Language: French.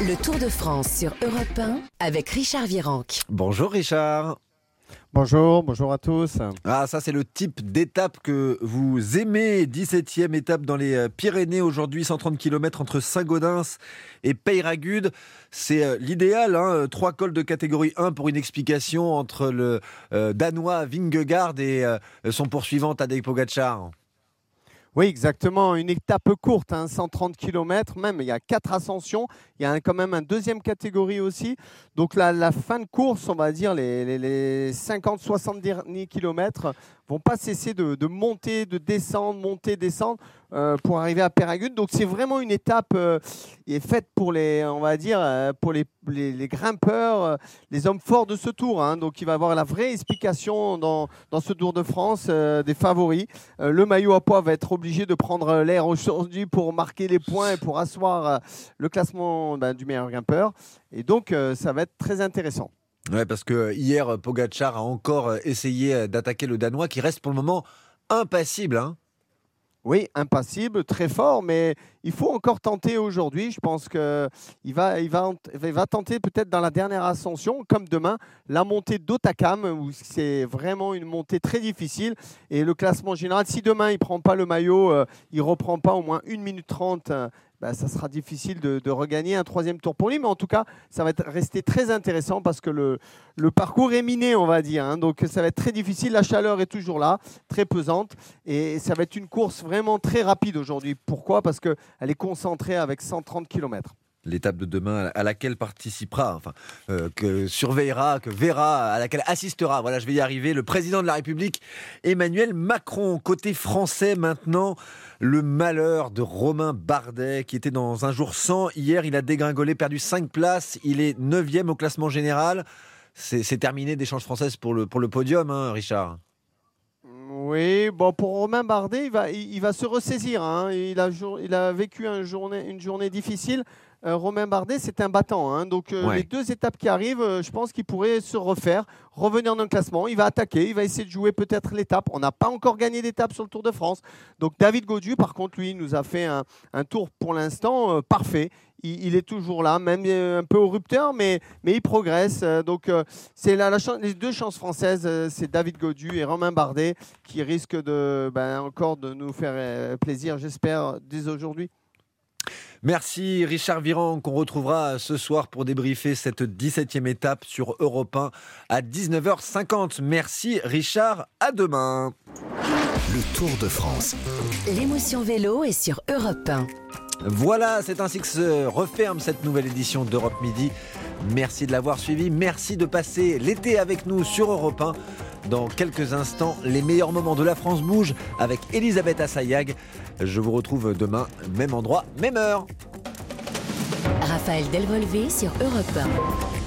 Le Tour de France sur Europe 1 avec Richard Virenque. Bonjour Richard. Bonjour, bonjour à tous. Ah, ça c'est le type d'étape que vous aimez. 17e étape dans les euh, Pyrénées aujourd'hui, 130 km entre Saint-Gaudens et Peyragudes. C'est euh, l'idéal, hein, trois cols de catégorie 1 pour une explication entre le euh, Danois Vingegaard et son poursuivant Tadej Pogacar. Oui, exactement. Une étape courte, 130 hein, km même. Il y a quatre ascensions. Il y a quand même un deuxième catégorie aussi. Donc la, fin de course, on va dire les, les, 50-60 derniers kilomètres vont pas cesser de, monter, de descendre, monter, descendre euh, pour arriver à Péragude. Donc c'est vraiment une étape euh, qui est faite pour les, on va dire, euh, pour les, grimpeurs, les hommes forts de ce tour. Hein. Donc il va avoir la vraie explication dans, dans ce Tour de France des favoris. le maillot à poids va être obligé de prendre l'air aujourd'hui pour marquer les points et pour asseoir le classement ben, du meilleur grimpeur. Et donc ça va être très intéressant. Ouais, parce que hier, Pogachar a encore essayé d'attaquer le Danois qui reste pour le moment impassible. Hein. Oui, impassible, très fort, mais il faut encore tenter aujourd'hui. Je pense qu'il va, tenter peut-être dans la dernière ascension, comme demain, la montée d'Otakam, où c'est vraiment une montée très difficile. Et le classement général, si demain il ne prend pas le maillot, euh, il ne reprend pas au moins 1 minute 30 bah, ça sera difficile de, regagner un troisième tour pour lui. Mais en tout cas, ça va rester très intéressant parce que le, le parcours est miné, on va dire. Hein. donc ça va être très difficile. La chaleur est toujours là, très pesante. Et ça va être une course vraiment très rapide aujourd'hui. Pourquoi? Parce qu'elle est concentrée avec 130 km l'étape de demain à laquelle participera, enfin, euh, que surveillera, que verra, à laquelle assistera. Voilà, je vais y arriver. Le président de la République, Emmanuel Macron. Côté français maintenant, le malheur de Romain Bardet, qui était dans un jour sans. Hier, il a dégringolé, perdu 5 places. Il est 9e au classement général. C'est terminé d'échanges françaises pour le, pour le podium, hein, Richard. Oui, bon, pour Romain Bardet, il va, il, va se ressaisir. Hein. Il, a, il a vécu journée, une journée difficile. Euh, Romain Bardet, c'est un battant. Hein. donc euh, les deux étapes qui arrivent, euh, je pense qu'il pourrait se refaire, revenir dans le classement. Il va attaquer, il va essayer de jouer peut-être l'étape. On n'a pas encore gagné d'étape sur le Tour de France. Donc David Gaudu, par contre, lui, nous a fait un, tour pour l'instant parfait. Il, est toujours là, même un peu au rupteur, mais, mais il progresse. donc c'est la, les deux chances françaises, c'est David Gaudu et Romain Bardet qui risquent de, ben, encore de nous faire plaisir, j'espère, dès aujourd'hui. Merci Richard Viran qu'on retrouvera ce soir pour débriefer cette 17e étape sur Europe 1 à 19h50. Merci Richard, à demain. Le Tour de France. L'émotion vélo est sur Europe 1. Voilà, c'est ainsi que se referme cette nouvelle édition d'Europe Midi. Merci de l'avoir suivi, merci de passer l'été avec nous sur Europe 1. Dans quelques instants, les meilleurs moments de la France bougent avec Elisabeth Assayag. Je vous retrouve demain, même endroit, même heure. Raphaël Delvolvé sur Europe 1.